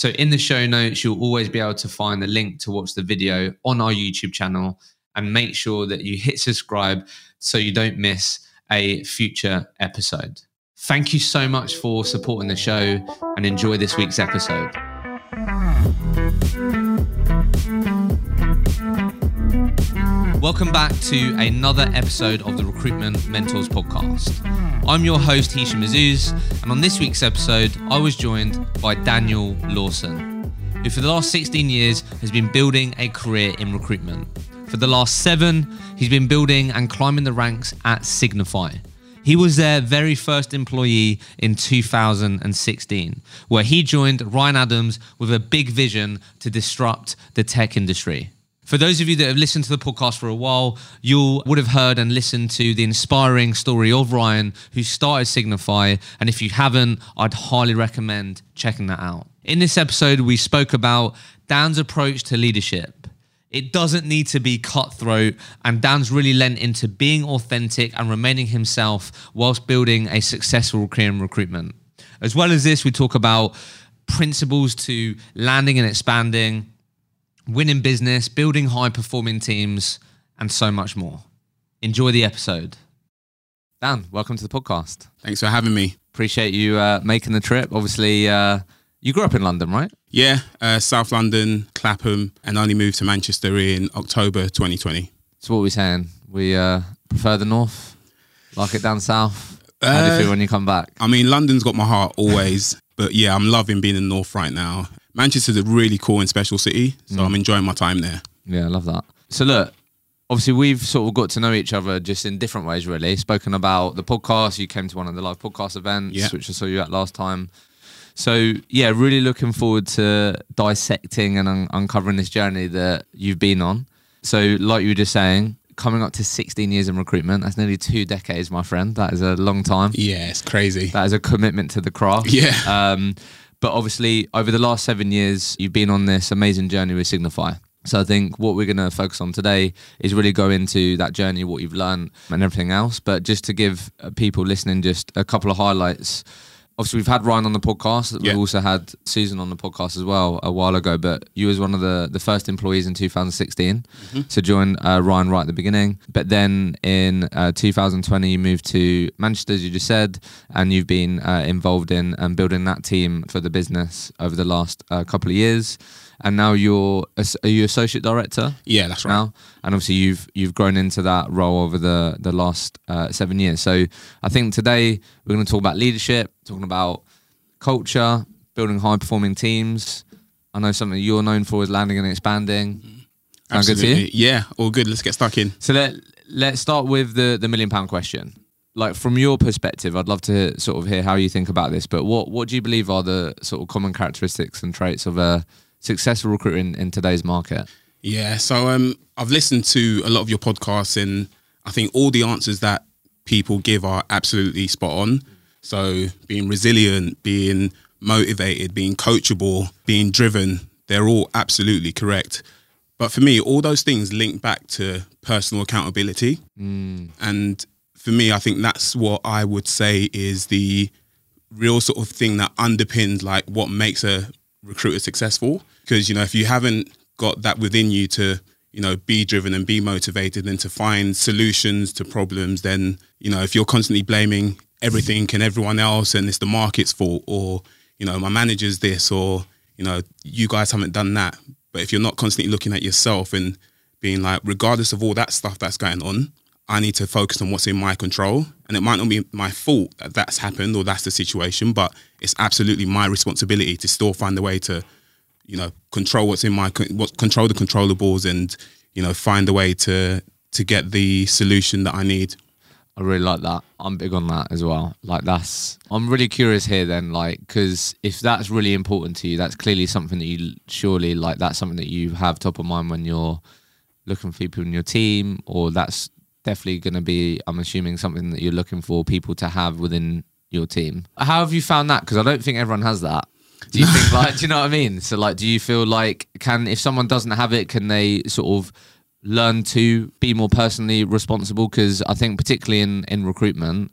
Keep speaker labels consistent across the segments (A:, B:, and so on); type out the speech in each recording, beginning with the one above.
A: So in the show notes, you'll always be able to find the link to watch the video on our YouTube channel and make sure that you hit subscribe so you don't miss a future episode. Thank you so much for supporting the show and enjoy this week's episode. Welcome back to another episode of the Recruitment Mentors podcast. I'm your host, Hisham Azuz, and on this week's episode, I was joined by Daniel Lawson, who for the last 16 years has been building a career in recruitment. For the last seven, he's been building and climbing the ranks at Signify. He was their very first employee in 2016, where he joined Ryan Adams with a big vision to disrupt the tech industry. For those of you that have listened to the podcast for a while, you would have heard and listened to the inspiring story of Ryan, who started Signify. And if you haven't, I'd highly recommend checking that out. In this episode, we spoke about Dan's approach to leadership. It doesn't need to be cutthroat, and Dan's really lent into being authentic and remaining himself whilst building a successful career in recruitment. As well as this, we talk about principles to landing and expanding, winning business, building high performing teams, and so much more. Enjoy the episode. Dan, welcome to the podcast.
B: Thanks for having me.
A: Appreciate you uh, making the trip. Obviously, uh, you grew up in London, right?
B: Yeah, uh, South London, Clapham, and only moved to Manchester in October 2020.
A: So, what are we saying? We uh, prefer the north, like it down south. How do you
B: Uh,
A: feel when you come back?
B: I mean, London's got my heart always, but yeah, I'm loving being in the north right now. Manchester's a really cool and special city, so I'm enjoying my time there.
A: Yeah, I love that. So look, obviously we've sort of got to know each other just in different ways, really. Spoken about the podcast. You came to one of the live podcast events,
B: Yeah.
A: which I saw you at last time. So yeah, really looking forward to dissecting and un- uncovering this journey that you've been on. So like you were just saying, coming up to 16 years in recruitment, that's nearly two decades, my friend. That is a long time.
B: Yeah, it's crazy.
A: That is a commitment to the craft.
B: Yeah.
A: Um, but obviously, over the last seven years, you've been on this amazing journey with Signify. So I think what we're going to focus on today is really go into that journey, what you've learned, and everything else. But just to give uh, people listening just a couple of highlights. Obviously, we've had Ryan on the podcast.
B: Yeah.
A: We've also had Susan on the podcast as well a while ago. But you was one of the, the first employees in 2016 to join uh, Ryan right at the beginning. But then in uh, 2020, you moved to Manchester, as you just said, and you've been uh, involved in um, building that team for the business over the last uh, couple of years. And now you're are you associate director
B: Yeah, that's right.
A: now, and obviously you've you've grown into that role over the the last uh, seven years. So I think today we're going to talk about leadership, talking about culture, building high performing teams. I know something you're known for is landing and expanding. Sound good to you?
B: Absolutely. Yeah, all good. Let's get stuck in.
A: So let let's start with the the million pound question. Like from your perspective, I'd love to sort of hear how you think about this. But what what do you believe are the sort of common characteristics and traits of a successful recruiter in, in today's market?
B: Yeah, so um, I've listened to a lot of your podcasts, and I think all the answers that people give are absolutely spot on. So being resilient, being motivated, being coachable, being driven, they're all absolutely correct. But for me, all those things link back to personal accountability. And for me, I think that's what I would say is the real sort of thing that underpins like what makes a recruiter successful. Because you know, if you haven't got that within you to you know be driven and be motivated and to find solutions to problems, then you know if you're constantly blaming everything and everyone else and it's the market's fault or you know my manager's this or you know you guys haven't done that. But if you're not constantly looking at yourself and being like, regardless of all that stuff that's going on, I need to focus on what's in my control. And it might not be my fault that that's happened or that's the situation, but it's absolutely my responsibility to still find a way to, you know, control what's in my what control the controllables and you know find a way to to get the solution that I need.
A: I really like that. I'm big on that as well. Like that's. I'm really curious here then, like, because if that's really important to you, that's clearly something that you surely like. That's something that you have top of mind when you're looking for people in your team, or that's definitely going to be. I'm assuming something that you're looking for people to have within your team. How have you found that? Because I don't think everyone has that. Do you think like? Do you know what I mean? So like, do you feel like can if someone doesn't have it, can they sort of learn to be more personally responsible because I think particularly in in recruitment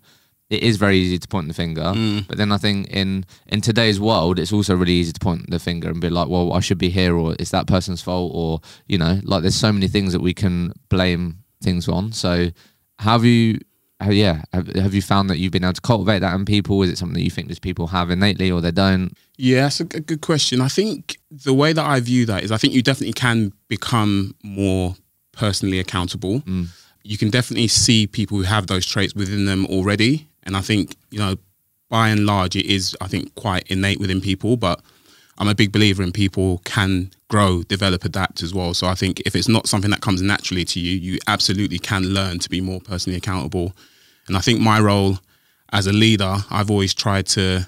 A: it is very easy to point the finger mm. but then I think in in today's world it's also really easy to point the finger and be like well I should be here or it's that person's fault or you know like there's so many things that we can blame things on so have you how, yeah have, have you found that you've been able to cultivate that in people is it something that you think just people have innately or they don't
B: yeah that's a good question I think the way that I view that is I think you definitely can become more personally accountable. Mm. You can definitely see people who have those traits within them already. And I think, you know, by and large, it is, I think, quite innate within people. But I'm a big believer in people can grow, develop, adapt as well. So I think if it's not something that comes naturally to you, you absolutely can learn to be more personally accountable. And I think my role as a leader, I've always tried to,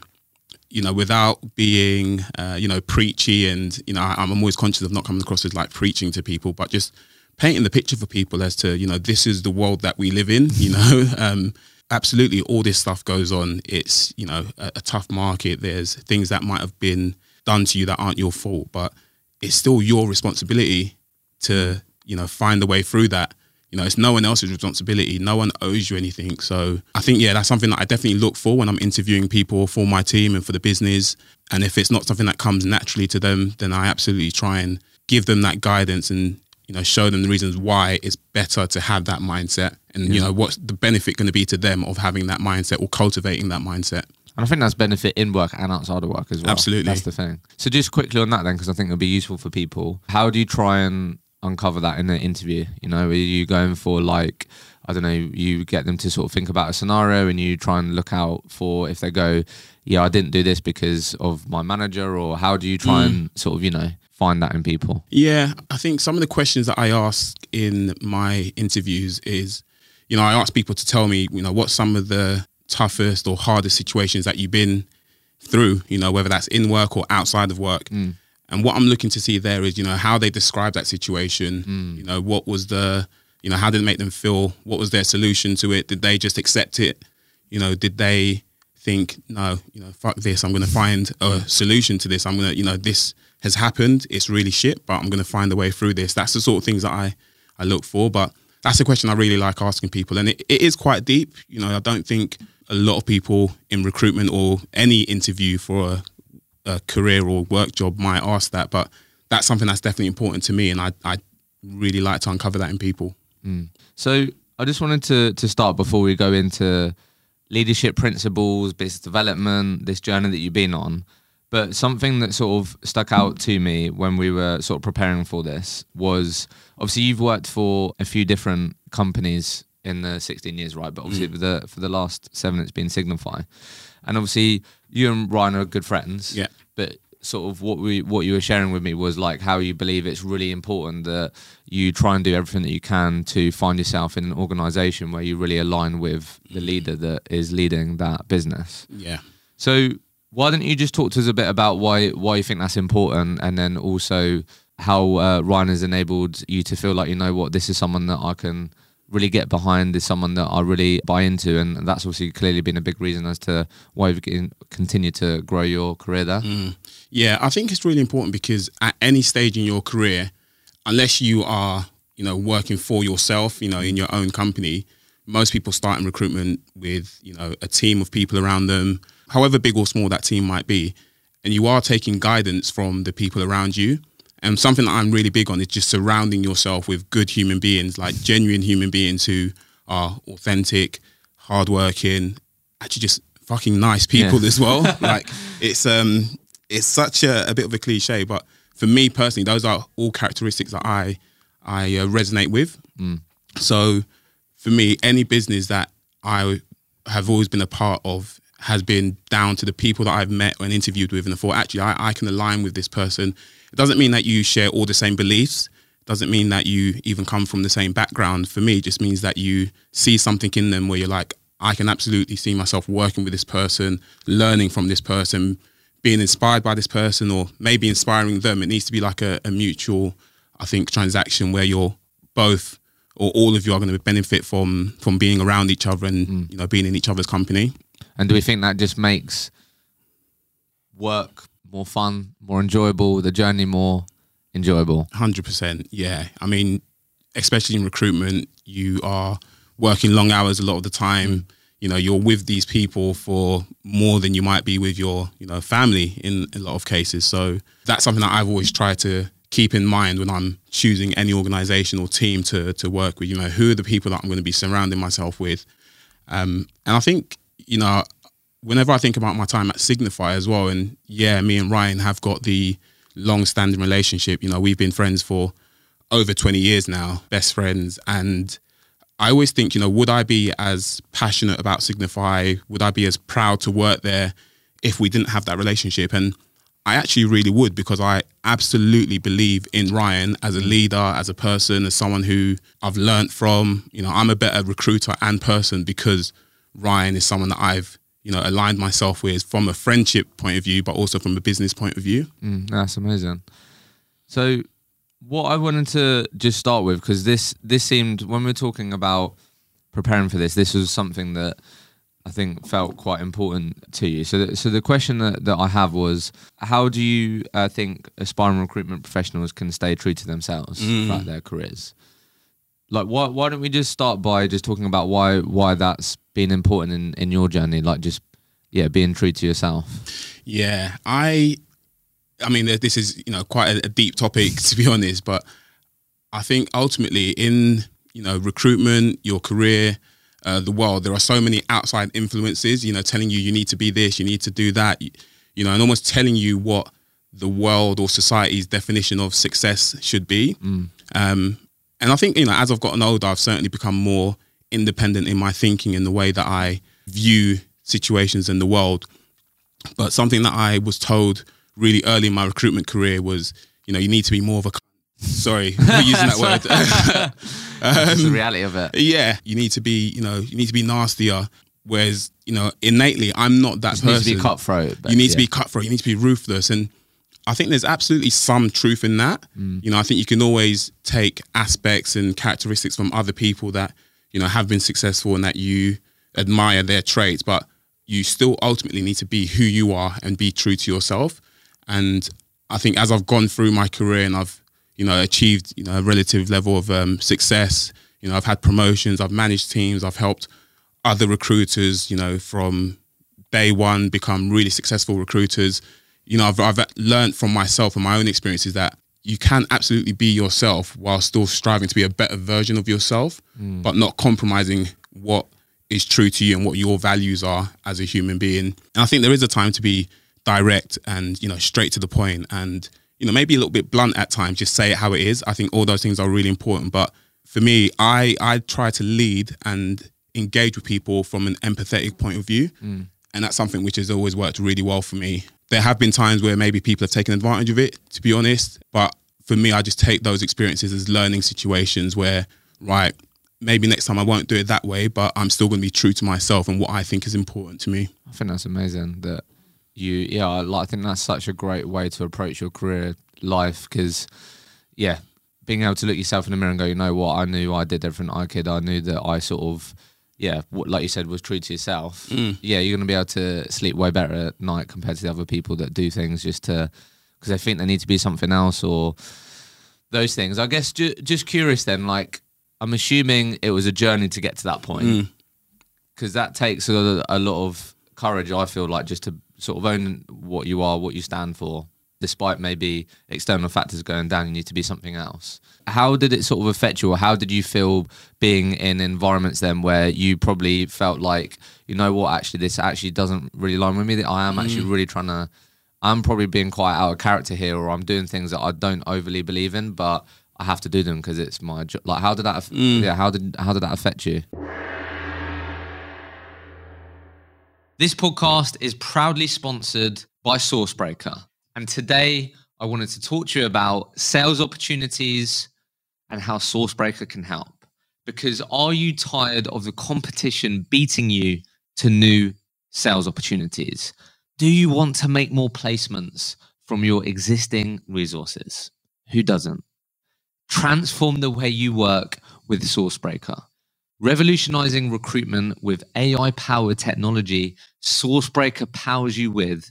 B: you know, without being, uh, you know, preachy and, you know, I'm always conscious of not coming across as like preaching to people, but just painting the picture for people as to you know this is the world that we live in you know um, absolutely all this stuff goes on it's you know a, a, tough market there's things that might have been done to you that aren't your fault but it's still your responsibility to you know find the way through that you know it's no one else's responsibility no one owes you anything so i think yeah that's something that i definitely look for when i'm interviewing people for my team and for the business and if it's not something that comes naturally to them then i absolutely try and give them that guidance and you know, show them the reasons why it's better to have that mindset and, yeah. you know, what's the benefit going to be to them of having that mindset or cultivating that mindset.
A: And I think that's benefit in work and outside of work as well.
B: Absolutely.
A: That's the thing. So just quickly on that then, because I think it'll be useful for people. How do you try and uncover that in an interview? You know, are you going for like, I don't know, you get them to sort of think about a scenario and you try and look out for if they go, yeah, I didn't do this because of my manager, or how do you try mm. and sort of, you know, find that in people?
B: Yeah, I think some of the questions that I ask in my interviews is, you know, I ask people to tell me, you know, what some of the toughest or hardest situations that you've been through, you know, whether that's in work or outside of work. Mm. And what I'm looking to see there is, you know, how they describe that situation. Mm. You know, what was the, you know, how did it make them feel? What was their solution to it? Did they just accept it? You know, did they think, no, you know, fuck this, I'm going to find a solution to this. I'm going to, you know, this has happened. It's really shit, but I'm going to find a way through this. That's the sort of things that I, I look for. But that's a question I really like asking people. And it, it is quite deep. You know, I don't think a lot of people in recruitment or any interview for a, a career or work job might ask that. But that's something that's definitely important to me. And I, I really like to uncover that in people.
A: Mm. So I just wanted to, to start before we go into leadership principles, business development, this journey that you've been on. But something that sort of stuck out to me when we were sort of preparing for this was obviously you've worked for a few different companies in the 16 years, right? But obviously mm. for the for the last seven, it's been Signify, and obviously you and Ryan are good friends.
B: Yeah.
A: But sort of what we what you were sharing with me was like how you believe it's really important that you try and do everything that you can to find yourself in an organization where you really align with the leader that is leading that business.
B: Yeah.
A: So why don't you just talk to us a bit about why why you think that's important, and then also how uh, Ryan has enabled you to feel like you know what this is someone that I can really get behind, is someone that I really buy into, and that's also clearly been a big reason as to why you've continued to grow your career there. Mm.
B: Yeah, I think it's really important because at any stage in your career, unless you are you know working for yourself, you know in your own company, most people start in recruitment with you know a team of people around them however big or small that team might be, and you are taking guidance from the people around you. And something that I'm really big on is just surrounding yourself with good human beings, like genuine human beings who are authentic, hardworking, actually just fucking nice people yeah. as well. like it's um it's such a, a, bit of a cliche, but for me personally, those are all characteristics that I I uh, resonate with. Mm. So for me, any business that I have always been a part of has been down to the people that I've met and interviewed with and the thought, actually, I, I can align with this person. It doesn't mean that you share all the same beliefs. It doesn't mean that you even come from the same background. For me, it just means that you see something in them where you're like, I can absolutely see myself working with this person, learning from this person, being inspired by this person, or maybe inspiring them. It needs to be like a, a mutual, I think, transaction where you're both or all of you are going to benefit from from being around each other and mm. you know being in each other's company.
A: And do we think that just makes work more fun, more enjoyable, the journey more enjoyable?
B: Hundred percent, yeah. I mean, especially in recruitment, you are working long hours a lot of the time. You know, you're with these people for more than you might be with your, you know, family in a lot of cases. So that's something that I've always tried to keep in mind when I'm choosing any organization or team to to work with. You know, who are the people that I'm going to be surrounding myself with? Um, and I think you know, whenever I think about my time at Signify as well, and yeah, me and Ryan have got the long-standing relationship. You know, we've been friends for over 20 years now, best friends, and I always think, you know, would I be as passionate about Signify? Would I be as proud to work there if we didn't have that relationship? And I actually really would because I absolutely believe in Ryan as a leader, as a person, as someone who I've learned from. You know, I'm a better recruiter and person because Ryan is someone that I've, you know, aligned myself with from a friendship point of view, but also from a business point of view.
A: Mm, that's amazing. So, what I wanted to just start with, because this this seemed when we are talking about preparing for this, this was something that I think felt quite important to you. So, the, so the question that, that I have was, how do you uh, think aspiring recruitment professionals can stay true to themselves mm. throughout their careers? Like, why why don't we just start by just talking about why why that's been important in in your journey? Like, just yeah, being true to yourself.
B: Yeah, I, I mean, this is you know quite a, a deep topic to be honest, but I think ultimately in you know recruitment, your career uh, the world, there are so many outside influences, you know, telling you you need to be this, you need to do that, you, you know, and almost telling you what the world or society's definition of success should be. Mm. Um, and I think, you know, as I've gotten older, I've certainly become more independent in my thinking in the way that I view situations in the world. But something that I was told really early in my recruitment career was, you know, you need to be more of a sorry for using that word.
A: That's the reality of it.
B: Yeah, you need to be, you know, you need to be nastier. Whereas, you know, innately, I'm not that
A: you
B: person.
A: Need to be cutthroat.
B: You need yeah. to be cutthroat. You need to be ruthless, and I think there's absolutely some truth in that. Mm. You know, I think you can always take aspects and characteristics from other people that you know have been successful and that you admire their traits, but you still ultimately need to be who you are and be true to yourself. And I think as I've gone through my career and I've you know, achieved, you know, a relative level of um, success. You know, I've had promotions, I've managed teams, I've helped other recruiters, you know, from day one become really successful recruiters. You know, I've, I've learned from myself and my own experiences that you can absolutely be yourself while still striving to be a better version of yourself, mm. but not compromising what is true to you and what your values are as a human being. And I think there is a time to be direct and, you know, straight to the point and you know, maybe a little bit blunt at times, just say it how it is. I think all those things are really important. But for me, I I try to lead and engage with people from an empathetic point of view. Mm. And that's something which has always worked really well for me. There have been times where maybe people have taken advantage of it, to be honest. But for me, I just take those experiences as learning situations where, right, maybe next time I won't do it that way, but I'm still going to be true to myself and what I think is important to me.
A: I think that's amazing that you yeah i think that's such a great way to approach your career life because yeah being able to look yourself in the mirror and go you know what i knew i did everything i could i knew that i sort of yeah like you said was true to yourself mm. yeah you're going to be able to sleep way better at night compared to the other people that do things just to because they think they need to be something else or those things i guess ju- just curious then like i'm assuming it was a journey to get to that point because mm. that takes a, a lot of courage i feel like just to sort of own what you are, what you stand for, despite maybe external factors going down, you need to be something else. How did it sort of affect you, or how did you feel being in environments then where you probably felt like, you know what, actually, this actually doesn't really line with me, that I am mm. actually really trying to, I'm probably being quite out of character here, or I'm doing things that I don't overly believe in, but I have to do them because it's my job. Like, how did that, mm. yeah, how did, how did that affect you? This podcast is proudly sponsored by Sourcebreaker. And today I wanted to talk to you about sales opportunities, and how Sourcebreaker can help. Because are you tired of the competition beating you to new sales opportunities? Do you want to make more placements from your existing resources? Who doesn't? Transform the way you work with Sourcebreaker. Revolutionizing recruitment with AI powered technology, Sourcebreaker powers you with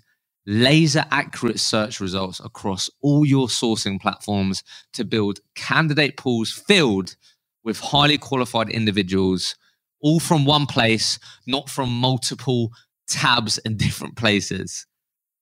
A: laser accurate search results across all your sourcing platforms to build candidate pools filled with highly qualified individuals, all from one place, not from multiple tabs in different places.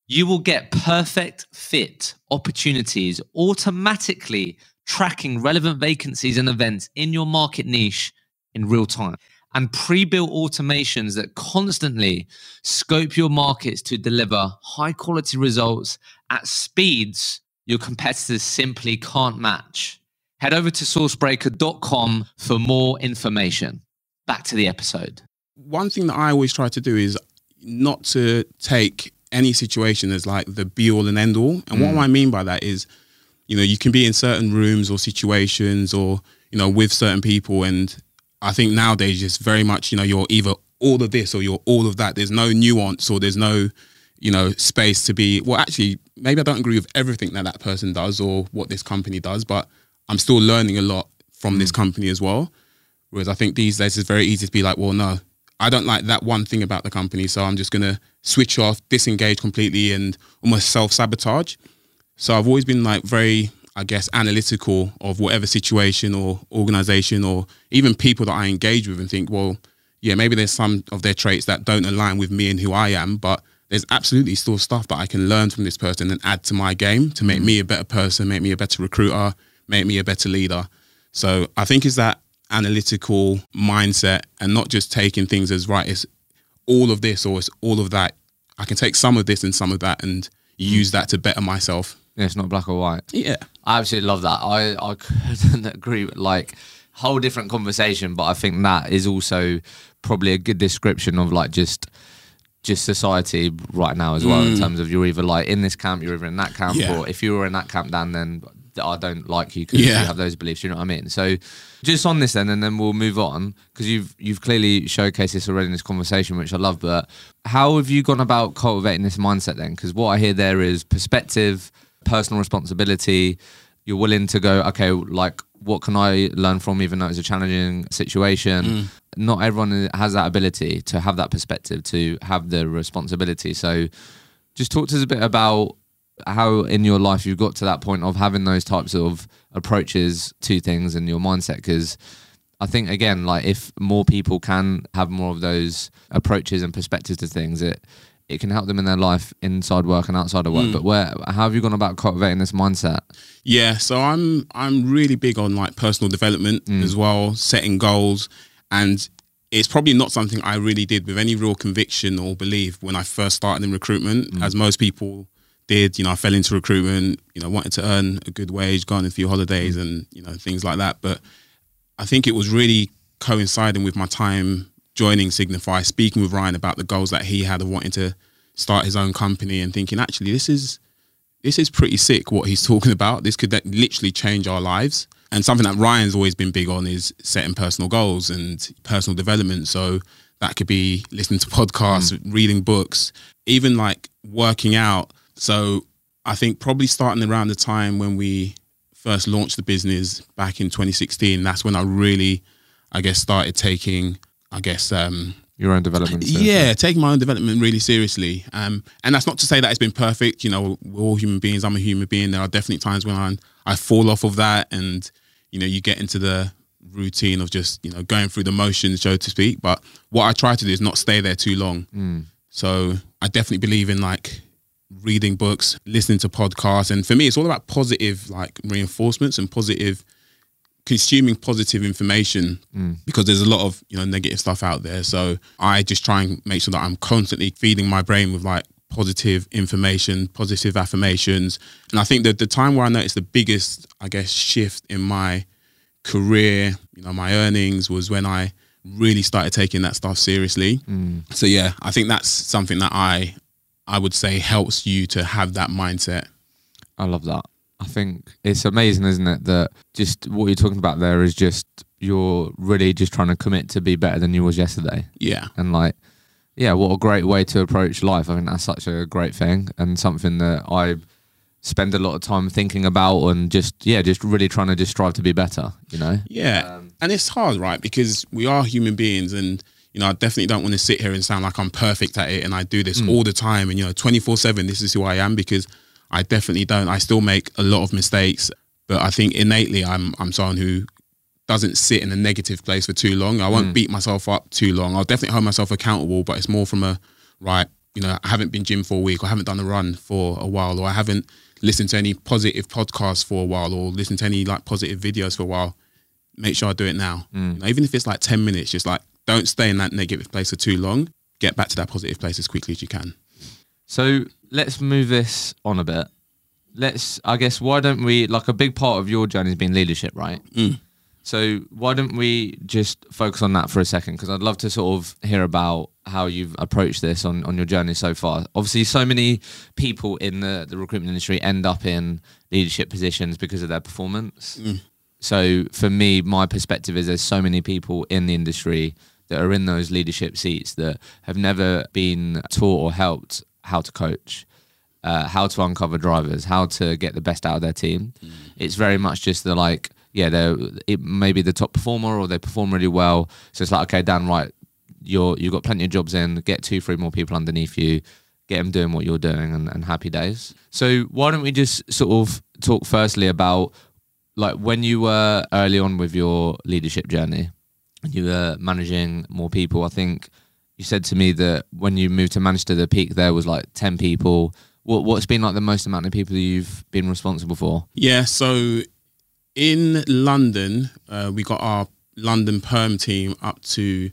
A: You will get perfect fit opportunities automatically tracking relevant vacancies and events in your market niche in real time and pre-built automations that constantly scope your markets to deliver high quality results at speeds your competitors simply can't match. Head over to sourcebreaker.com for more information. Back to the episode.
B: One thing that I always try to do is not to take any situation as like the be all and end all. And what hmm. I mean by that is, you know, you can be in certain rooms or situations or, you know, with certain people and I think nowadays it's very much, you know, you're either all of this or you're all of that. There's no nuance or there's no, you know, space to be. Well, actually, maybe I don't agree with everything that that person does or what this company does, but I'm still learning a lot from this mm. company as well. Whereas I think these days it's very easy to be like, well, no, I don't like that one thing about the company, so I'm just gonna switch off, disengage completely, and almost self sabotage. So I've always been like very I guess, analytical of whatever situation or organization or even people that I engage with and think, well, yeah, maybe there's some of their traits that don't align with me and who I am, but there's absolutely still stuff that I can learn from this person and add to my game to make mm-hmm. me a better person, make me a better recruiter, make me a better leader. So I think it's that analytical mindset and not just taking things as right, it's all of this or it's all of that. I can take some of this and some of that and use mm. that to better myself.
A: Yeah, it's not black or white.
B: Yeah.
A: I absolutely love that. I, I couldn't agree with like whole different conversation, but I think that is also probably a good description of like just just society right now as well in mm. terms of you're either like in this camp, you're either in that camp,
B: Yeah.
A: or if you were in that camp, Dan, then I don't like you because
B: Yeah.
A: you have those beliefs. You know what I mean? So just on this then, and then we'll move on because you've you've clearly showcased this already in this conversation, which I love. But how have you gone about cultivating this mindset then? Because what I hear there is perspective, personal responsibility. You're willing to go, okay, like what can I learn from, even though it's a challenging situation. Mm. Not everyone has that ability to have that perspective, to have the responsibility. So just talk to us a bit about how in your life you've got to that point of having those types of approaches to things and your mindset because i think again like if more people can have more of those approaches and perspectives to things it it can help them in their life inside work and outside of work. Hmm. But where how have you gone about cultivating this mindset?
B: Yeah, so I'm I'm really big on like personal development hmm. as well, setting goals, and it's probably not something I really did with any real conviction or belief when I first started in recruitment, hmm. as most people did. You know, I fell into recruitment, you know, wanted to earn a good wage, go on a few holidays, and you know things like that. But I think it was really coinciding with my time joining Signify, speaking with Ryan about the goals that he had of wanting to start his own company, and thinking actually this is this is pretty sick what he's talking about. This could literally change our lives. And something that Ryan's always been big on is setting personal goals and personal development. So that could be listening to podcasts, mm. reading books, even like working out. So I think probably starting around the time when we first launched the business back in 2016, that's when I really, I guess, started taking, I guess, um,
A: your own development
B: yeah, taking my own development really seriously. Um, and that's not to say that it's been perfect. You know, we're all human beings. I'm a human being. There are definitely times when I I fall off of that, and you know, you get into the routine of just you know going through the motions, so to speak. But what I try to do is not stay there too long. So I definitely believe in like reading books, listening to podcasts, and for me, it's all about positive like reinforcements and positive consuming positive information mm. because there's a lot of you know negative stuff out there. So i just try and make sure that i'm constantly feeding my brain with like positive information positive affirmations. And i think that the time where i noticed the biggest i guess shift in my career you know my earnings was when i really started taking that stuff seriously. Mm. So yeah i think that's something that i i would say helps you to have that mindset.
A: I love that I think it's amazing, isn't it? That just what you're talking about there is just you're really just trying to commit to be better than you was yesterday.
B: Yeah.
A: And like, yeah, what a great way to approach life. I think that's such a great thing and something that I spend a lot of time thinking about and just yeah, just really trying to just strive to be better. You know.
B: Yeah, um, and it's hard, right? Because we are human beings, and you know, I definitely don't want to sit here and sound like I'm perfect at it and I do this mm. all the time and you know, 24 seven. This is who I am because I definitely don't. I still make a lot of mistakes, but I think innately I'm I'm someone who doesn't sit in a negative place for too long. I won't mm. beat myself up too long. I'll definitely hold myself accountable, but it's more from a right. You know, I haven't been gym for a week, or I haven't done a run for a while, or I haven't listened to any positive podcasts for a while, or listened to any like positive videos for a while. Make sure I do it now. Mm. You know, even if it's like ten minutes, just like don't stay in that negative place for too long. Get back to that positive place as quickly as you can.
A: So let's move this on a bit. Let's, I guess, why don't we, like a big part of your journey has been leadership, right?
B: Mm.
A: So why don't we just focus on that for a second? Because I'd love to sort of hear about how you've approached this on, on your journey so far. Obviously, so many people in the, the recruitment industry end up in leadership positions because of their performance. Mm. So for me, my perspective is there's so many people in the industry that are in those leadership seats that have never been taught or helped how to coach, uh, how to uncover drivers, how to get the best out of their team. Mm. It's very much just the like, yeah, they're it may be the top performer or they perform really well. So it's like, okay, Dan, right, you're you've got plenty of jobs in. Get two, three more people underneath you. Get them doing what you're doing, and, and happy days. So why don't we just sort of talk firstly about like when you were early on with your leadership journey, and you were managing more people. I think you said to me that when you moved to Manchester, the peak there was like ten people. What what's been like the most amount of people you've been responsible for?
B: Yeah, so in London, uh, we got our London perm team up to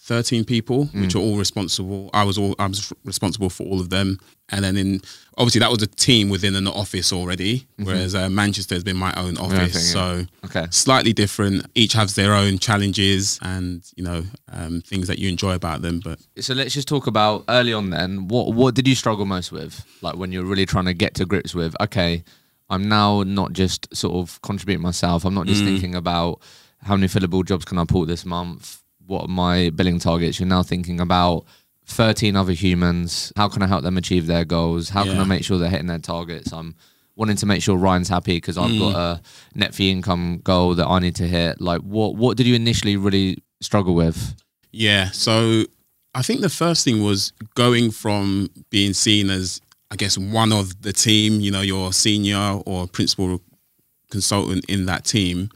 B: 13 people, mm. which are all responsible. I was all I was responsible for all of them. And then in obviously that was a team within an office already, mm-hmm. whereas uh, Manchester has been my own office. so
A: okay.
B: slightly different. Each has their own challenges and you know um, things that you enjoy about them. But
A: so let's just talk about early on. Then what what did you struggle most with? Like when you're really trying to get to grips with okay, I'm now not just sort of contributing myself. I'm not just mm. thinking about how many fillable jobs can I pull this month what are my billing targets? You're now thinking about 13 other humans. How can I help them achieve their goals? How yeah. can I make sure they're hitting their targets? I'm wanting to make sure Ryan's happy because I've mm. got a net fee income goal that I need to hit. Like, what what did you initially really struggle with?
B: Yeah, so I think the first thing was going from being seen as, I guess, one of the team. You know, your senior or principal consultant in that team,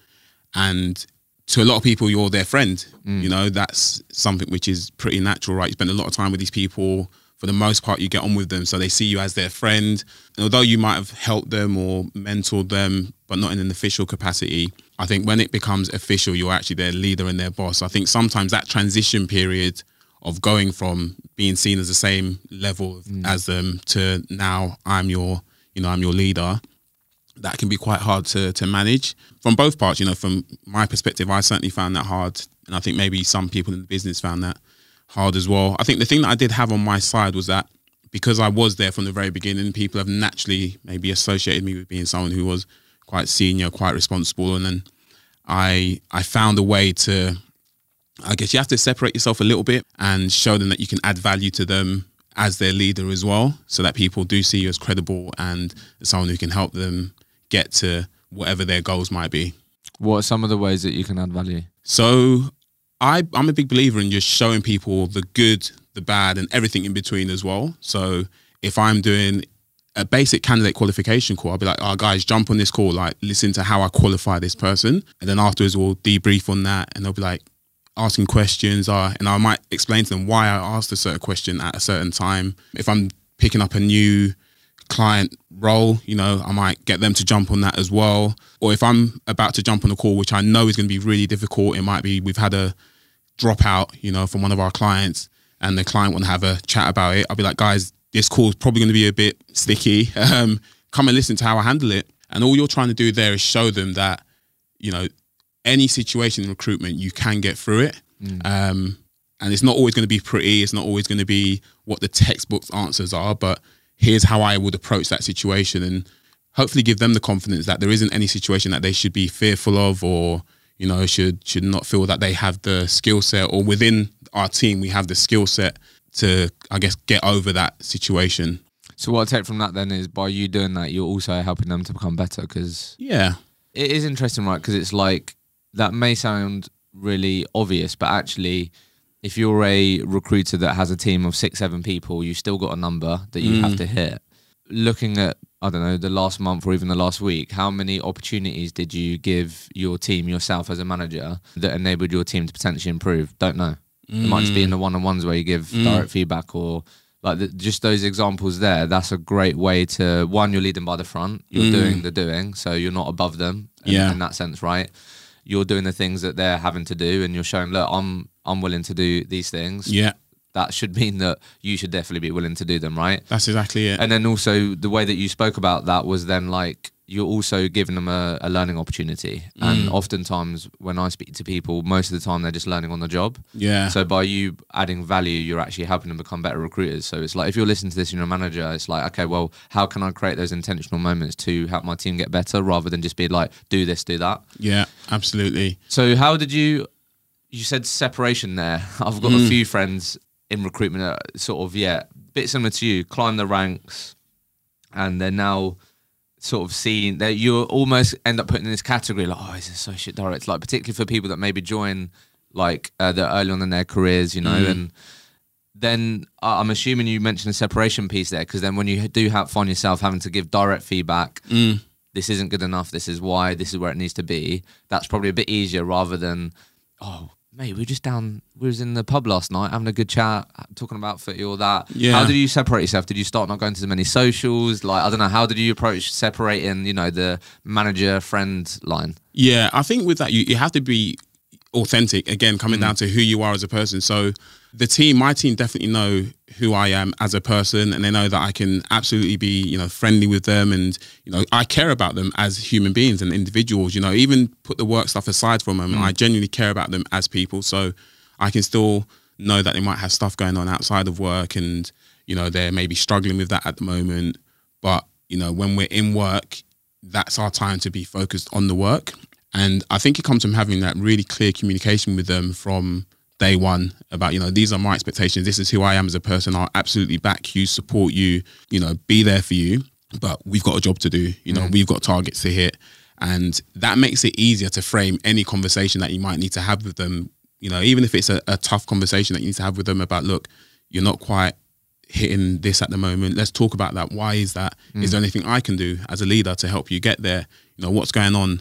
B: and to a lot of people, you're their friend. Mm. You know, that's something which is pretty natural, right? You spend a lot of time with these people. For the most part, you get on with them, so they see you as their friend. And although you might have helped them or mentored them, but not in an official capacity, I think when it becomes official, you're actually their leader and their boss. I think sometimes that transition period of going from being seen as the same level mm. as them to now I'm your, you know, I'm your leader that can be quite hard to to manage from both parts. You know, from my perspective, I certainly found that hard, and I think maybe some people in the business found that hard as well. I think the thing that I did have on my side was that because I was there from the very beginning, people have naturally maybe associated me with being someone who was quite senior, quite responsible, and then I I found a way to. I guess you have to separate yourself a little bit and show them that you can add value to them as their leader as well, so that people do see you as credible and someone who can help them get to whatever their goals might be.
A: What are some of the ways that you can add value?
B: So I, I'm a big believer in just showing people the good, the bad, and everything in between as well. So if I'm doing a basic candidate qualification call, I'll be like, oh, guys, jump on this call, like, listen to how I qualify this person. And then afterwards, we'll debrief on that. And they'll be like, asking questions, uh, and I might explain to them why I asked a certain question at a certain time. If I'm picking up a new client role, you know, I might get them to jump on that as well. Or if I'm about to jump on a call, which I know is going to be really difficult, it might be we've had a dropout, you know, from one of our clients and the client want to have a chat about it. I'll be like, guys, this call is probably going to be a bit sticky. Um, come and listen to how I handle it. And all you're trying to do there is show them that, you know, any situation in recruitment, you can get through it. Mm. Um, and it's not always going to be pretty. It's not always going to be what the textbook's answers are, but here's how I would approach that situation. And hopefully give them the confidence that there isn't any situation that they should be fearful of or you know should should not feel that they have the skill set or within our team we have the skill set to I guess get over that situation.
A: So what I take from that then is by you doing that, you're also helping them to become better because
B: yeah,
A: it is interesting, right? Because it's like that may sound really obvious, but actually, if you're a recruiter that has a team of six, seven people, you still got a number that you mm. have to hit. Looking at I don't know the last month or even the last week, how many opportunities did you give your team yourself as a manager that enabled your team to potentially improve? Don't know. Mm. It might just be in the one on ones where you give mm. direct feedback or like the, just those examples there. That's a great way to one. You're leading by the front. You're mm. doing the doing, so you're not above them. In, yeah. in that sense, right? You're doing the things that they're having to do, and you're showing, look, I'm I'm willing to do these things.
B: Yeah
A: that should mean that you should definitely be willing to do them, right?
B: That's exactly it.
A: And then also the way that you spoke about that was then like you're also giving them a, a learning opportunity. Mm. And oftentimes when I speak to people, most of the time they're just learning on the job.
B: Yeah.
A: So by you adding value, you're actually helping them become better recruiters. So it's like if you're listening to this and you're a manager, it's like, okay, well, how can I create those intentional moments to help my team get better rather than just be like, do this, do that?
B: Yeah, absolutely.
A: So how did you you said separation there. I've got mm. a few friends in recruitment sort of yeah, bit similar to you, climb the ranks, and they're now sort of seeing that you almost end up putting in this category like oh he's an associate director like particularly for people that maybe join like uh, they're early on in their careers you know mm. and then uh, I'm assuming you mentioned a separation piece there because then when you do have, find yourself having to give direct feedback mm. this isn't good enough this is why this is where it needs to be that's probably a bit easier rather than oh mate, we were just down. We was in the pub last night having a good chat, talking about footy or that. Yeah. How did you separate yourself? Did you start not going to as many socials? Like I don't know. How did you approach separating? You know, the manager friend line.
B: Yeah, I think with that you, you have to be authentic. Again, coming mm. down to who you are as a person. So the team, my team, definitely know who I am as a person, and they know that I can absolutely be, you know, friendly with them, and you know, I care about them as human beings and individuals. You know, even put the work stuff aside from them, mm. I genuinely care about them as people. So I can still know that they might have stuff going on outside of work, and you know, they're maybe struggling with that at the moment. But you know, when we're in work, that's our time to be focused on the work. And I think it comes from having that really clear communication with them from day one about you know these are my expectations. This is who i am as a person. I'll absolutely back you support you you know be there for you. But we've got a job to do. You know mm. we've got targets to hit. And that makes it easier to frame any conversation that you might need to have with them. You know even if it's a, a tough conversation that you need to have with them about look you're not quite hitting this at the moment. Let's talk about that. Why is that? Mm. Is there anything i can do as a leader to help you get there? You know what's going on?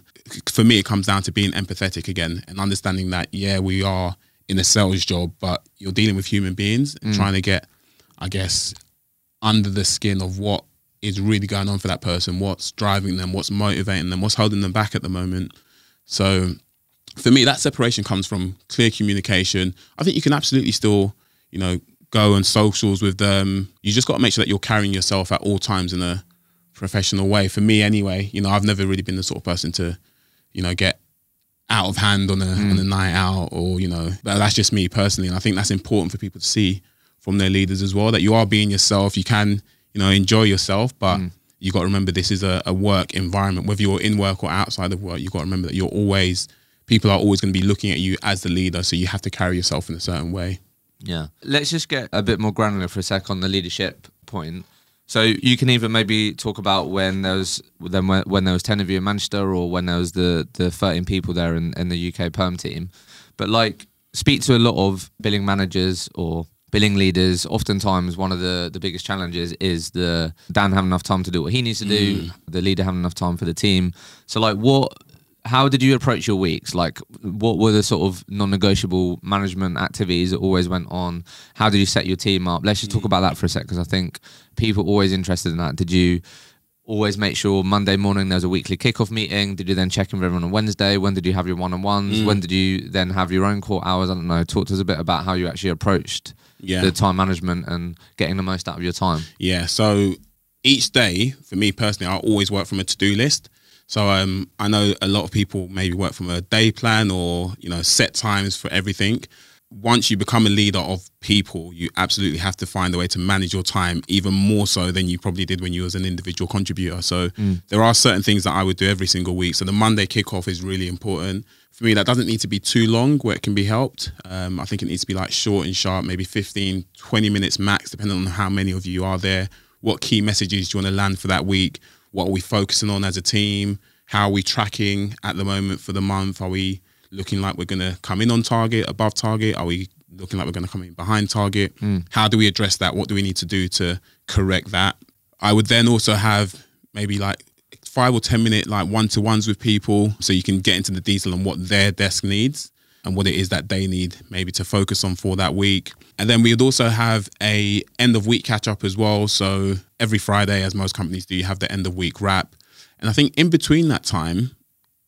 B: For me it comes down to being empathetic again and understanding that yeah we are in a sales job, but you're dealing with human beings and mm. trying to get, I guess, under the skin of what is really going on for that person, what's driving them, what's motivating them, what's holding them back at the moment. So for me, that separation comes from clear communication. I think you can absolutely still, you know, go on socials with them. You just got to make sure that you're carrying yourself at all times in a professional way. For me, anyway, you know, I've never really been the sort of person to, you know, get out of hand on a mm. on a night out or you know but that's just me personally. And I think that's important for people to see from their leaders as well that you are being yourself. You can you know enjoy yourself but mm. you got to remember this is a, a, work environment. Whether you're in work or outside of work you got to remember that you're always people are always going to be looking at you as the leader. So you have to carry yourself in a certain way.
A: Yeah. Let's just get a bit more granular for a sec on the leadership point so you can even maybe talk about when there was then when, when there was ten of you in Manchester, or when there was the the thirteen people there in, in the UK perm team. But like, speak to a lot of billing managers or billing leaders. Oftentimes, one of the the biggest challenges is the Dan having enough time to do what he needs to do, mm. the leader having enough time for the team. So like, what how did you approach your weeks? Like, what were the sort of non-negotiable management activities that always went on? How did you set your team up? Let's just talk about that for a sec, because I think people are always interested in that. Did you always make sure Monday morning there was a weekly kickoff meeting? Did you then check in with everyone on Wednesday? When did you have your one-on-ones? Mm. When did you then have your own core hours? I don't know. Talk to us a bit about how you actually approached yeah. the time management and getting the most out of your time.
B: Yeah. So each day, for me personally, I always work from a to-do list. So um, I know a lot of people maybe work from a day plan or you know set times for everything. once you become a leader of people, you absolutely have to find a way to manage your time even more so than you probably did when you was an individual contributor. So there are certain things that I would do every single week. So the Monday kickoff is really important. For me, that doesn't need to be too long where it can be helped. Um, I think it needs to be like short and sharp, maybe 15, 20 minutes max, depending on how many of you are there. What key messages do you want to land for that week? What are we focusing on as a team? How are we tracking at the moment for the month? Are we looking like we're going to come in on target, above target? Are we looking like we're going to come in behind target? Hmm. How do we address that? What do we need to do to correct that? I would then also have maybe like five or 10 minute like one to ones with people so you can get into the detail on what their desk needs and what it is that they need maybe to focus on for that week. And then we would also have a end of week catch up as well. So every Friday, as most companies do, you have the end of week wrap. And I think in between that time,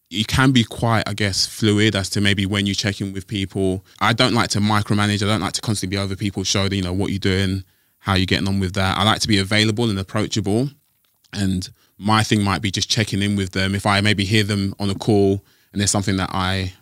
B: you can be quite, I guess, fluid as to maybe when you check in with people. I don't like to micromanage. I don't like to constantly be over people's shoulder, you know, what you're doing, how you're getting on with that. I like to be available and approachable. And my thing might be just checking in with them. If I maybe hear them on a call and there's something that I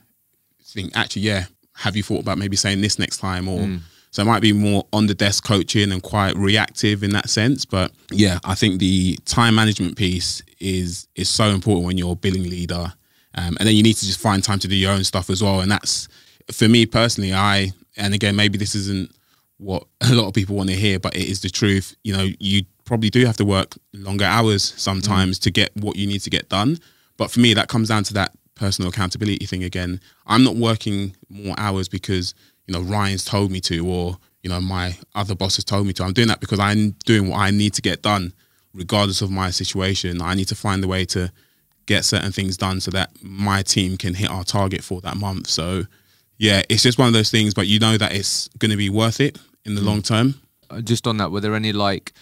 B: think, actually, yeah, have you thought about maybe saying this next time? Or mm. So it might be more on the desk coaching and quite reactive in that sense. But yeah, I think the time management piece is is so important when you're a billing leader. Um, and then you need to just find time to do your own stuff as well. And that's for me personally, I and again, maybe this isn't what a lot of people want to hear, but it is the truth. You know, you probably do have to work longer hours sometimes to get what you need to get done. But for me, that comes down to that personal accountability thing again. I'm not working more hours because, you know, Ryan's told me to or, you know, my other boss has told me to. I'm doing that because I'm doing what I need to get done, regardless of my situation. I need to find a way to get certain things done so that my team can hit our target for that month. So yeah, it's just one of those things, but you know that it's going to be worth it in the long term.
A: Uh, just on that, were there any like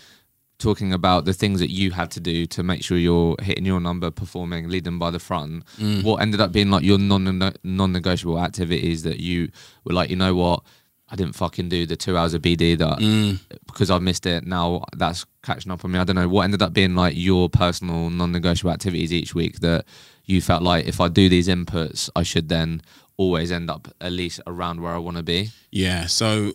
A: talking about the things that you had to do to make sure you're hitting your number, performing, leading by the front? Mm. What ended up being like your non non-negotiable activities that you were like, you know what? I didn't fucking do the two hours of BD that mm. because I missed it. Now that's catching up on me. I don't know what ended up being like your personal non-negotiable activities each week that you felt like if I do these inputs, I should then always end up at least around where I want to be.
B: Yeah. So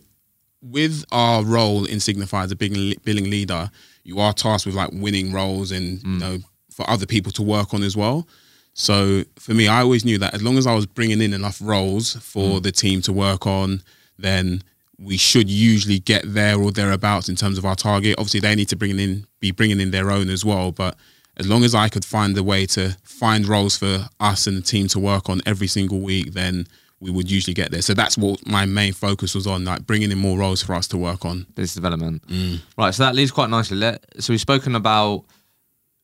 B: with our role in Signify as a billing, billing leader, you are tasked with like winning roles and you mm. know for other people to work on as well. So for me, I always knew that as long as I was bringing in enough roles for mm. the team to work on, then we should usually get there or thereabouts in terms of our target. Obviously, they need to bring in be bringing in their own as well, but as long as I could find a way to find roles for us and the team to work on every single week, then we would usually get there. So that's what my main focus was on, like bringing in more roles for us to work on.
A: business development. Mm. Right, so that leads quite nicely. So we've spoken about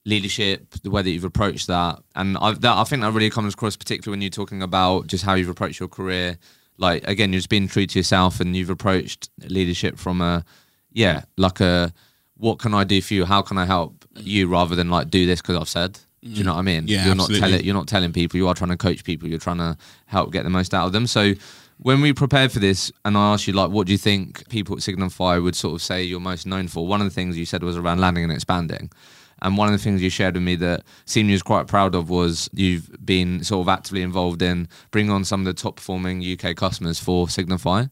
A: leadership, the way that you've approached that, and I, that I think that really comes across, particularly when you're talking about just how you've approached your career. Like again, you're just being true to yourself, and you've approached leadership from a, yeah, like a, what can I do for you? How can I help you? Rather than like do this because I've said. Do you know what I mean?
B: Yeah,
A: you're not telling you're not telling people. You are trying to coach people. You're trying to help get the most out of them. So when we prepared for this, and I asked you like, what do you think people at Signal Signify would sort of say you're most known for? One of the things you said was around landing and expanding. And one of the things you shared with me that seemed you was quite proud of was you've been sort of actively involved in bringing on some of the top performing UK customers for Signify.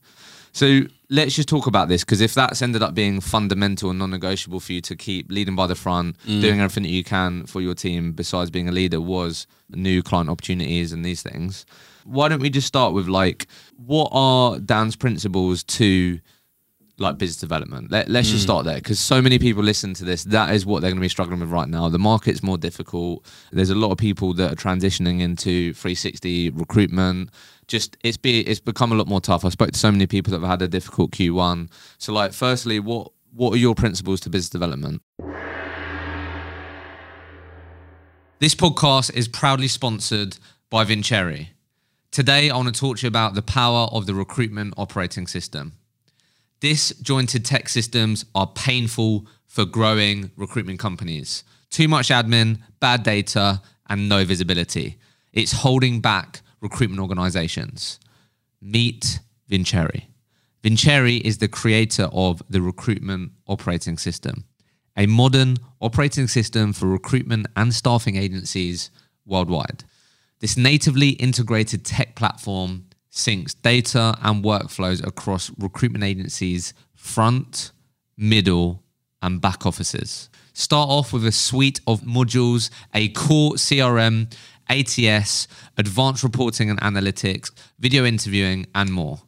A: So let's just talk about this because if that's ended up being fundamental and non-negotiable for you to keep leading by the front, mm. doing everything that you can for your team besides being a leader was new client opportunities and these things. Why don't we just start with like what are Dan's principles to like business development. Let, let's just mm. start there because so many people listen to this. That is what they're going to be struggling with right now. The market's more difficult. There's a lot of people that are transitioning into 360 recruitment. Just it's be it's become a lot more tough. I spoke to so many people that have had a difficult Q1. So like, firstly, what what are your principles to business development? This podcast is proudly sponsored by Vincere. Today, I want to talk to you about the power of the recruitment operating system. Disjointed tech systems are painful for growing recruitment companies. Too much admin, bad data, and no visibility. It's holding back recruitment organizations. Meet Vincere. Vincere is the creator of the recruitment operating system, a modern operating system for recruitment and staffing agencies worldwide. This natively integrated tech platform syncs data and workflows across recruitment agencies' front, middle, and back offices. Start off with a suite of modules, a core CRM, ATS, advanced reporting and analytics, video interviewing, and more.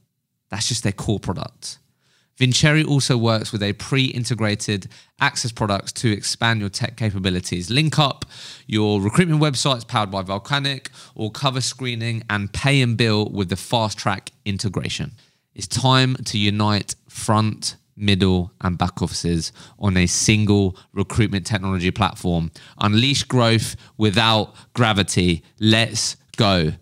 A: That's just their core product. Vincere also works with a pre integrated access products to expand your tech capabilities. Link up your recruitment websites powered by Volcanic or cover screening and pay and bill with the FastTrack integration. It's time to unite front, middle, and back offices on a single recruitment technology platform. Unleash growth without gravity. Let's go.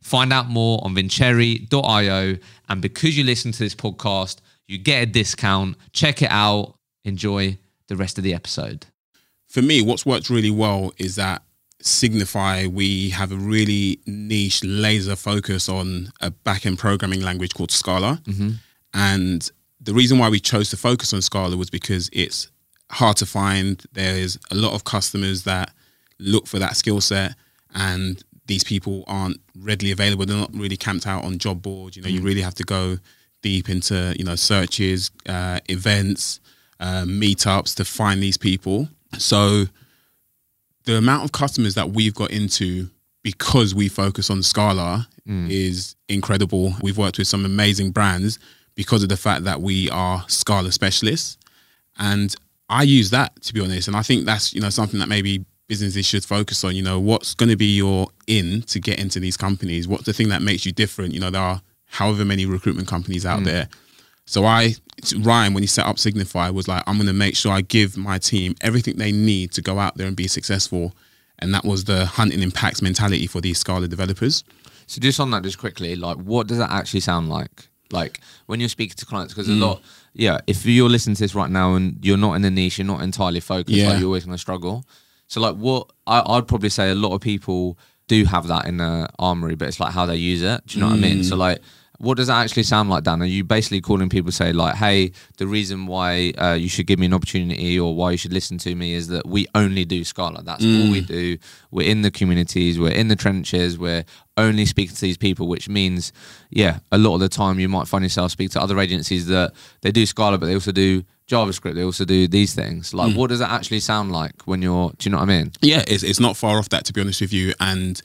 A: Find out more on vincere.io. And because you listen to this podcast, you get a discount. Check it out. Enjoy the rest of the episode.
B: For me, what's worked really well is that Signify, we have a really niche laser focus on a back-end programming language called Scala. Mm-hmm. And the reason why we chose to focus on Scala was because it's hard to find. There's a lot of customers that look for that skill set and these people aren't readily available. They're not really camped out on job boards. You know, you really have to go deep into, you know, searches, uh, events, uh, meetups to find these people. So the amount of customers that we've got into because we focus on Scala is incredible. We've worked with some amazing brands because of the fact that we are Scala specialists. And I use that to be honest. And I think that's, you know, something that maybe businesses should focus on. You know, what's going to be your in to get into these companies? What's the thing that makes you different? You know, there are however many recruitment companies out mm. there. So I, Ryan, when he set up Signify, was like, I'm going to make sure I give my team everything they need to go out there and be successful. And that was the hunting impacts mentality for these Scala developers.
A: So just on that, just quickly, like what does that actually sound like? Like when you're speaking to clients, because a mm. lot, yeah, if you're listening to this right now and you're not in the niche, you're not entirely focused,
B: Yeah.
A: like you're always going to struggle. So like what I, I'd probably say a lot of people do have that in their armory, but it's like how they use it. Do you know what I mean? Mm. So like. What does that actually sound like, Dan? Are you basically calling people to say like, "Hey, the reason why uh, you should give me an opportunity or why you should listen to me is that we only do Scala. That's all we do. We're in the communities. We're in the trenches. We're only speaking to these people, which means, yeah, a lot of the time you might find yourself speak to other agencies that they do Scala, but they also do JavaScript. They also do these things. Like, what does that actually sound like when you're? Do you know what I mean?
B: Yeah, it's, it's not far off that, to be honest with you. And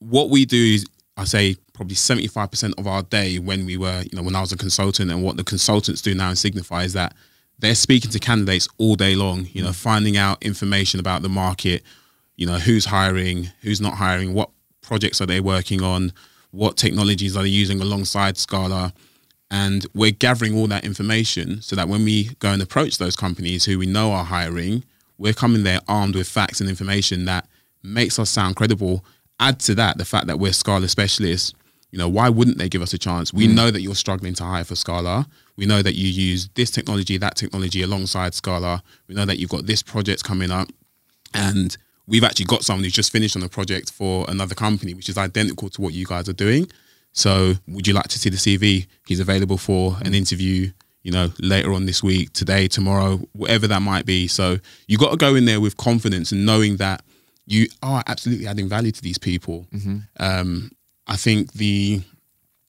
B: what we do is, I say, probably 75% of our day when we were, you know, when I was a consultant and what the consultants do now in Signify is that they're speaking to candidates all day long, you know, finding out information about the market, you know, who's hiring, who's not hiring, what projects are they working on, what technologies are they using alongside Scala. And we're gathering all that information so that when we go and approach those companies who we know are hiring, we're coming there armed with facts and information that makes us sound credible. Add to that the fact that we're Scala specialists. You know, why wouldn't they give us a chance? We know that you're struggling to hire for Scala. We know that you use this technology, that technology alongside Scala. We know that you've got this project coming up. And we've actually got someone who's just finished on a project for another company, which is identical to what you guys are doing. So, would you like to see the CV? He's available for an interview, you know, later on this week, today, tomorrow, whatever that might be. So, you got to go in there with confidence and knowing that you are absolutely adding value to these people. Um, I think the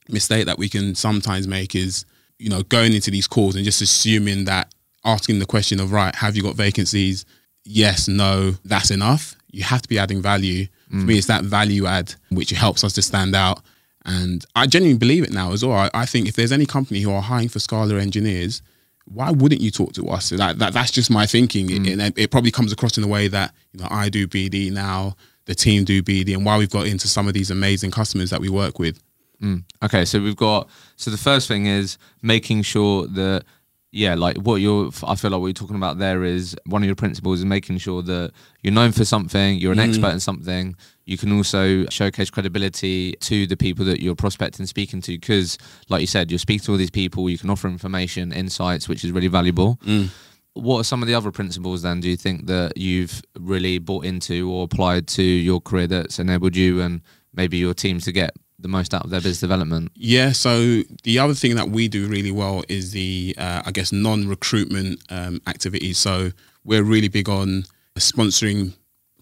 B: mistake that we can sometimes make is, you know, going into these calls and just assuming that asking the question of, right, have you got vacancies? Yes, no, that's enough. You have to be adding value. For me, mm. it's that value add which helps us to stand out. And I genuinely believe it now as well. I, I think if there's any company who are hiring for Scala engineers, why wouldn't you talk to us? That, that that's just my thinking. It, mm. it, it probably comes across in the way that you know I do BD now, the team do BD, and why we've got into some of these amazing customers that we work with. Mm.
A: Okay, so we've got so the first thing is making sure that yeah, like what you're I feel like what you're talking about there is one of your principles is making sure that you're known for something, you're an mm. expert in something. You can also showcase credibility to the people that you're prospecting speaking to because like you said, you're speaking to all these people, you can offer information, insights, which is really valuable. Mm. What are some of the other principles then do you think that you've really bought into or applied to your career that's enabled you and maybe your teams to get the most out of their business development?
B: Yeah. So the other thing that we do really well is the, uh, I guess, non-recruitment um, activities. So we're really big on sponsoring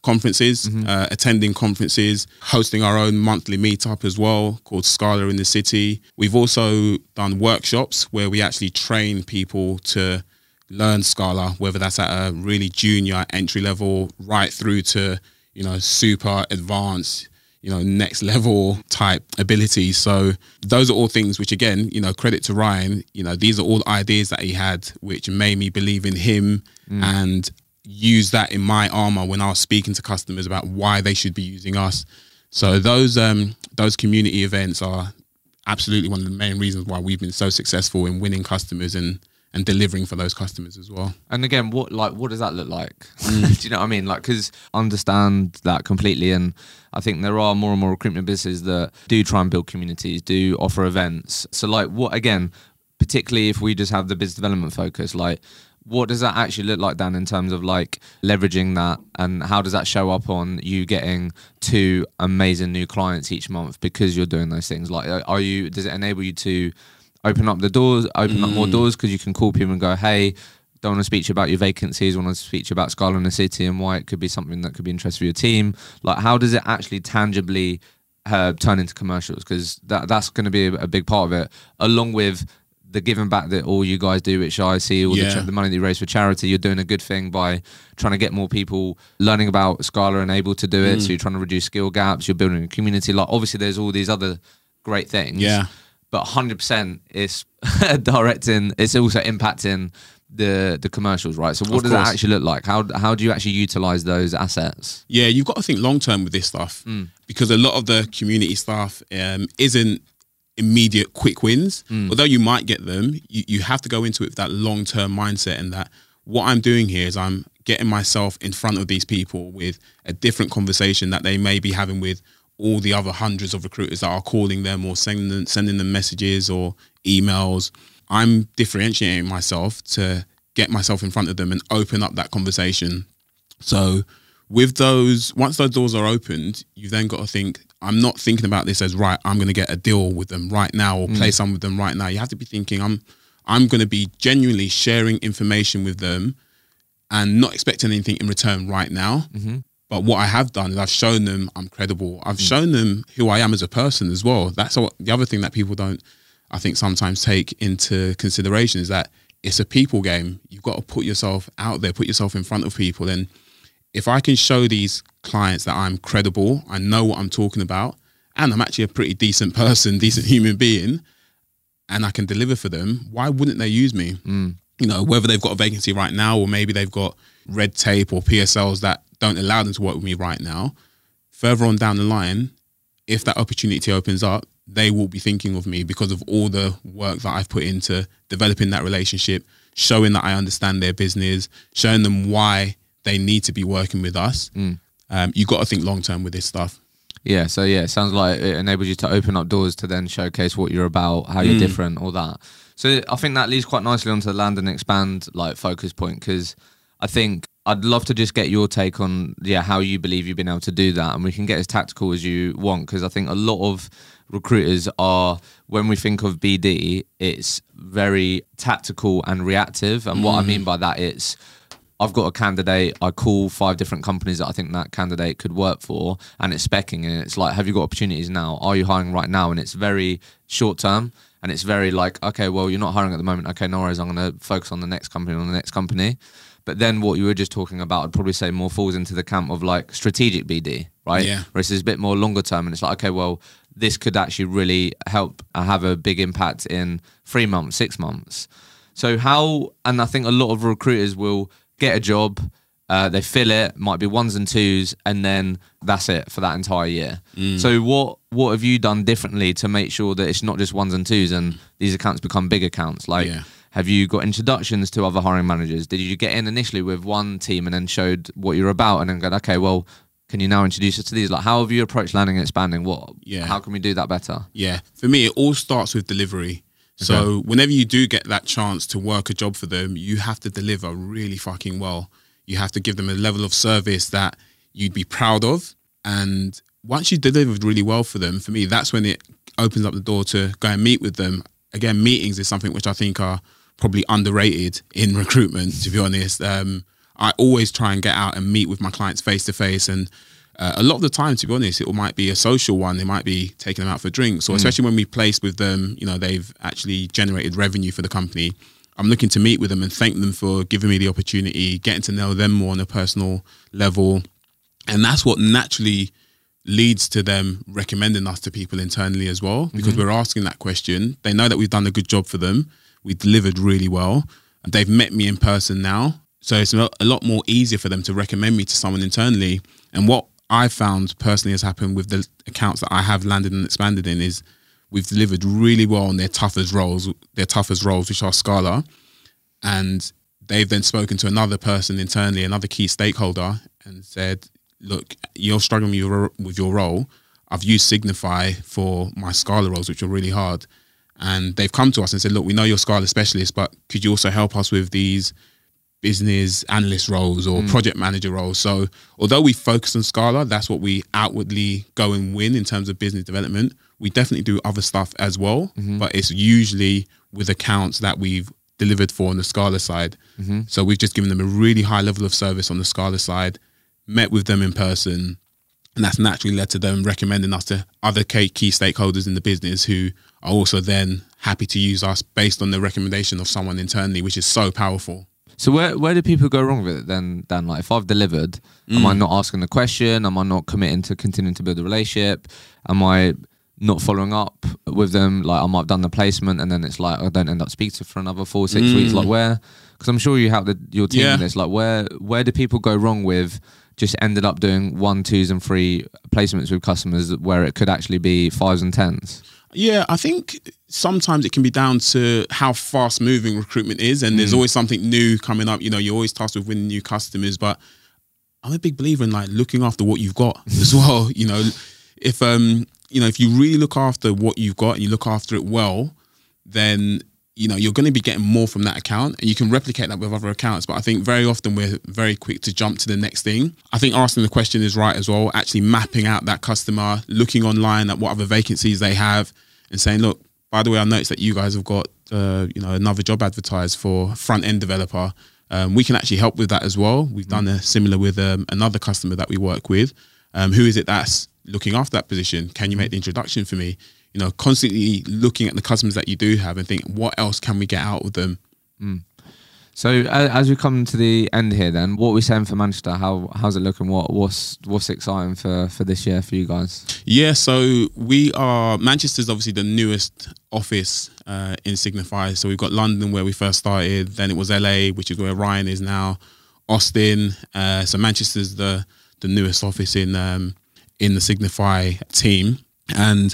B: conferences, uh, attending conferences, hosting our own monthly meetup as well called Scala in the City. We've also done workshops where we actually train people to learn Scala, whether that's at a really junior entry level right through to, you know, super advanced, you know, next level type abilities. So those are all things which again, you know, credit to Ryan, you know, these are all ideas that he had which made me believe in him and use that in my armor when I was speaking to customers about why they should be using us. So those um those community events are absolutely one of the main reasons why we've been so successful in winning customers and and delivering for those customers as well.
A: And again, what like what does that look like? Mm. Do you know what I mean? Like, because understand that completely, and I think there are more and more recruitment businesses that do try and build communities, do offer events. So, like, what again, particularly if we just have the business development focus, like, what does that actually look like, Dan, in terms of like leveraging that, and how does that show up on you getting two amazing new clients each month because you're doing those things? Like, are you? Does it enable you to open up the doors, open up more doors because you can call people and go, hey, don't want to speak to you about your vacancies, want to speak to you about Scala in the City and why it could be something that could be interesting for your team. Like, how does it actually tangibly uh, turn into commercials? Because that, that's going to be a, a big part of it, along with the giving back that all you guys do, which I see, all the,
B: Yeah.
A: cha- the money that you raise for charity, you're doing a good thing by trying to get more people learning about Scala and able to do it. So you're trying to reduce skill gaps, you're building a community. Like, obviously, there's all these other great things
B: Yeah.
A: But 100% it's directing it's also impacting the the commercials right? So what
B: Of
A: does that actually look like? How how do you actually utilize those assets?
B: Yeah, you've got to think long term with this stuff because a lot of the community stuff um, isn't immediate quick wins. Although you might get them, you, you have to go into it with that long term mindset and that what I'm doing here is I'm getting myself in front of these people with a different conversation that they may be having with all the other hundreds of recruiters that are calling them or sending them, sending them messages or emails. I'm differentiating myself to get myself in front of them and open up that conversation so with those, once those doors are opened, you've then got to think, I'm not thinking about this as right, I'm gonna get a deal with them right now or play mm. some with them right now. You have to be thinking, I'm I'm gonna be genuinely sharing information with them and not expecting anything in return right now. Mm-hmm. But what I have done is I've shown them I'm credible. I've mm. shown them who I am as a person as well. That's what the other thing that people don't, I think, sometimes take into consideration is that it's a people game. You've got to put yourself out there, put yourself in front of people. And if I can show these clients that I'm credible, I know what I'm talking about, and I'm actually a pretty decent person, decent human being, and I can deliver for them, why wouldn't they use me? Mm. You know, whether they've got a vacancy right now or maybe they've got red tape or PSLs that don't allow them to work with me right now. Further on down the line, if that opportunity opens up, they will be thinking of me because of all the work that I've put into developing that relationship, showing that I understand their business, showing them why they need to be working with us. Um, you got to think long term with this stuff.
A: yeah so yeah it sounds like it enables you to open up doors to then showcase what you're about how you're different all that so i think that leads quite nicely onto the land and expand like focus point because i think I'd love to just get your take on yeah how you believe you've been able to do that, and we can get as tactical as you want because I think a lot of recruiters are when we think of BD, it's very tactical and reactive, and what I mean mm. by that it's I've got a candidate. I call five different companies that I think that candidate could work for, and it's specking, and it's like, have you got opportunities now? Are you hiring right now? And it's very short term, and it's very like, okay, well, you're not hiring at the moment. Okay, no worries. I'm going to focus on the next company, on the next company. But then what you were just talking about, I'd probably say more falls into the camp of like strategic BD, right?
B: Yeah.
A: Whereas it's a bit more longer term, and it's like, okay, well, this could actually really help uh, have a big impact in three months, six months. So how, and I think a lot of recruiters will get a job, uh, they fill it, might be ones and twos, and then that's it for that entire year. So what what have you done differently to make sure that it's not just ones and twos and these accounts become big accounts? Like,
B: Yeah.
A: Have you got introductions to other hiring managers? Did you get in initially with one team and then showed what you're about, and then go, okay, well. Can you now introduce us to these? Like, how have you approached landing and expanding? What?
B: Yeah.
A: How can we do that better?
B: Yeah, for me, it all starts with delivery. So whenever you do get that chance to work a job for them, you have to deliver really fucking well. You have to give them a level of service that you'd be proud of. And once you delivered really well for them, for me, that's when it opens up the door to go and meet with them. Again, meetings is something which I think are probably underrated in recruitment, to be honest. Um, I always try and get out and meet with my clients face to face. And uh, a lot of the time, to be honest, it might be a social one. It might be taking them out for drinks, or especially when we place with them, you know, they've actually generated revenue for the company. I'm looking to meet with them and thank them for giving me the opportunity, getting to know them more on a personal level. And that's what naturally leads to them recommending us to people internally as well, because we're asking that question. They know that we've done a good job for them. We delivered really well. And they've met me in person now. So it's a lot- a lot more easier for them to recommend me to someone internally. And what I found personally has happened with the accounts that I have landed and expanded in is we've delivered really well on their toughest roles, their toughest roles, which are Scala. And they've then spoken to another person internally, another key stakeholder, and said, "Look, you're struggling with your, with your role. I've used Signify for my Scala roles, which are really hard." And they've come to us and said, "Look, we know you're Scala specialist, but could you also help us with these business analyst roles or mm. project manager roles?" So, although we focus on Scala, that's what we outwardly go and win in terms of business development. We definitely do other stuff as well, mm-hmm. but it's usually with accounts that we've delivered for on the Scala side. Mm-hmm. So we've just given them a really high level of service on the Scala side, met with them in person, and that's naturally led to them recommending us to other key, key stakeholders in the business who are also then happy to use us based on the recommendation of someone internally, which is so powerful.
A: So where where do people go wrong with it then? Dan, like if I've delivered, am I mm. not asking the question? Am I not committing to continuing to build a relationship? Am I not following up with them? Like I might have done the placement and then it's like I don't end up speaking to for another four six mm. weeks. Like where? Because I'm sure you have the, your team
B: Yeah.
A: in this. Like where where do people go wrong with? Just ended up doing one, twos, and three placements with customers where it could actually be fives and tens.
B: Yeah, I think sometimes it can be down to how fast moving recruitment is, and there's always something new coming up. You know, you're always tasked with winning new customers, but I'm a big believer in like looking after what you've got as well. You know, if um, you know, if you really look after what you've got and you look after it well, then you know you're going to be getting more from that account, and you can replicate that with other accounts. But I think very often we're very quick to jump to the next thing. I think asking the question is right as well. Actually mapping out that customer, looking online at what other vacancies they have, and saying, look, by the way, I noticed that you guys have got uh, you know another job advertised for front end developer. Um, we can actually help with that as well. We've done a similar with um, another customer that we work with. Um, who is it that's looking after that position? Can you make the introduction for me? You know, constantly looking at the customers that you do have and think, what else can we get out of them?
A: So a- as we come to the end here, then what are we saying for Manchester? How how's it looking? What what's what's exciting for for this year for you guys?
B: Yeah, so we are Manchester's obviously the newest office uh, in Signify. So we've got London where we first started, then it was LA, which is where Ryan is now, Austin. Uh, so Manchester's the the newest office in um, in the Signify team, and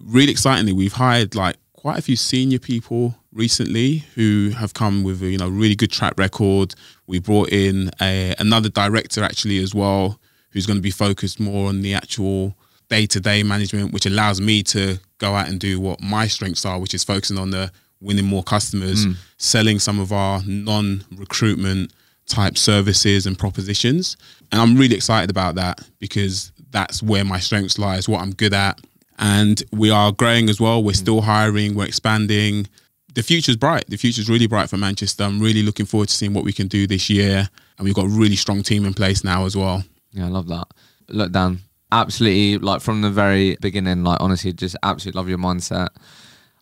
B: really excitingly, we've hired like quite a few senior people recently who have come with a, you know really good track record. We brought in a, another director actually as well, who's going to be focused more on the actual day to day management, which allows me to go out and do what my strengths are, which is focusing on the winning more customers, hmm. selling some of our non recruitment type services and propositions. And I'm really excited about that because that's where my strengths lie, is what I'm good at. And we are growing as well. We're mm. still hiring, we're expanding. The future's bright. The future's really bright for Manchester. I'm really looking forward to seeing what we can do this year. And we've got a really strong team in place now as well.
A: Yeah, I love that. Look, Dan, absolutely like from the very beginning, like honestly, just absolutely love your mindset.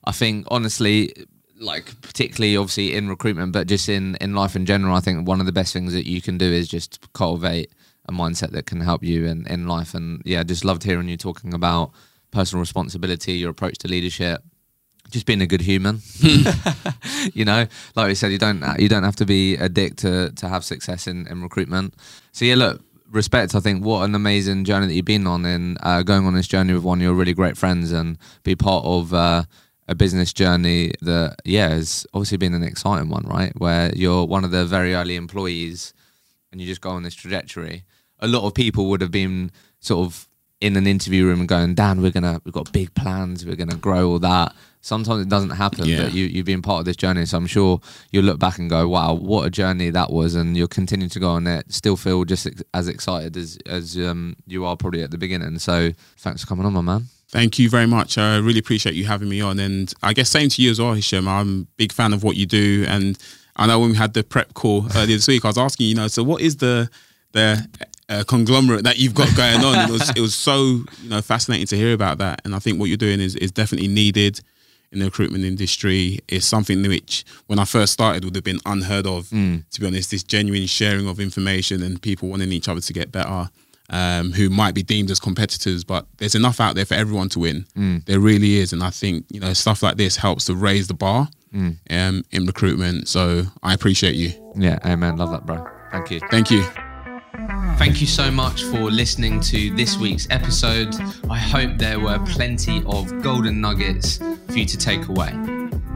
A: I think honestly, like particularly obviously in recruitment, but just in in life in general, I think one of the best things that you can do is just cultivate a mindset that can help you in in life. And yeah, just loved hearing you talking about personal responsibility, your approach to leadership, just being a good human. you know, like we said, you don't you don't have to be a dick to to have success in, in recruitment. So yeah, look, respect. I think what an amazing journey that you've been on, and uh, going on this journey with one of your really great friends, and be part of. Uh, a business journey that, yeah, has obviously been an exciting one, right? Where you're one of the very early employees and you just go on this trajectory. A lot of people would have been sort of in an interview room and going, Dan, we're gonna we've got big plans, we're gonna grow all that. Sometimes it doesn't happen,
B: Yeah.
A: but you you've been part of this journey. So I'm sure you'll look back and go, Wow, what a journey that was and you'll continue to go on it, still feel just ex- as excited as as um, you are probably at the beginning. So thanks for coming on, my man.
B: Thank you very much. I really appreciate you having me on. And I guess same to you as well, Hisham. I'm a big fan of what you do. And I know when we had the prep call earlier this week, I was asking, you know, so what is the the uh, conglomerate that you've got going on? It was it was so you know fascinating to hear about that, and I think what you're doing is is definitely needed in the recruitment industry. It's something which, when I first started, would have been unheard of. To be honest, this genuine sharing of information and people wanting each other to get better. Um, who might be deemed as competitors, but there's enough out there for everyone to win. There really is, and I think you know stuff like this helps to raise the bar um, in recruitment. So I appreciate you.
A: Yeah, amen. Love that, bro. Thank you.
B: Thank you.
A: Thank you so much for listening to this week's episode. I hope there were plenty of golden nuggets for you to take away.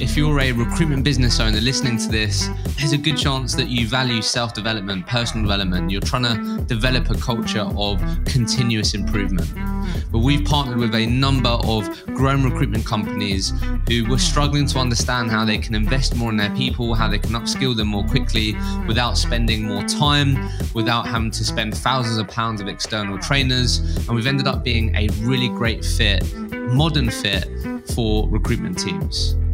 A: If you're a recruitment business owner listening to this, there's a good chance that you value self development, personal development. You're trying to develop a culture of continuous improvement. But we've partnered with a number of grown recruitment companies who were struggling to understand how they can invest more in their people, how they can upskill them more quickly without spending more time, without having to spend thousands of pounds of external trainers. And we've ended up being a really great fit, modern fit for recruitment teams.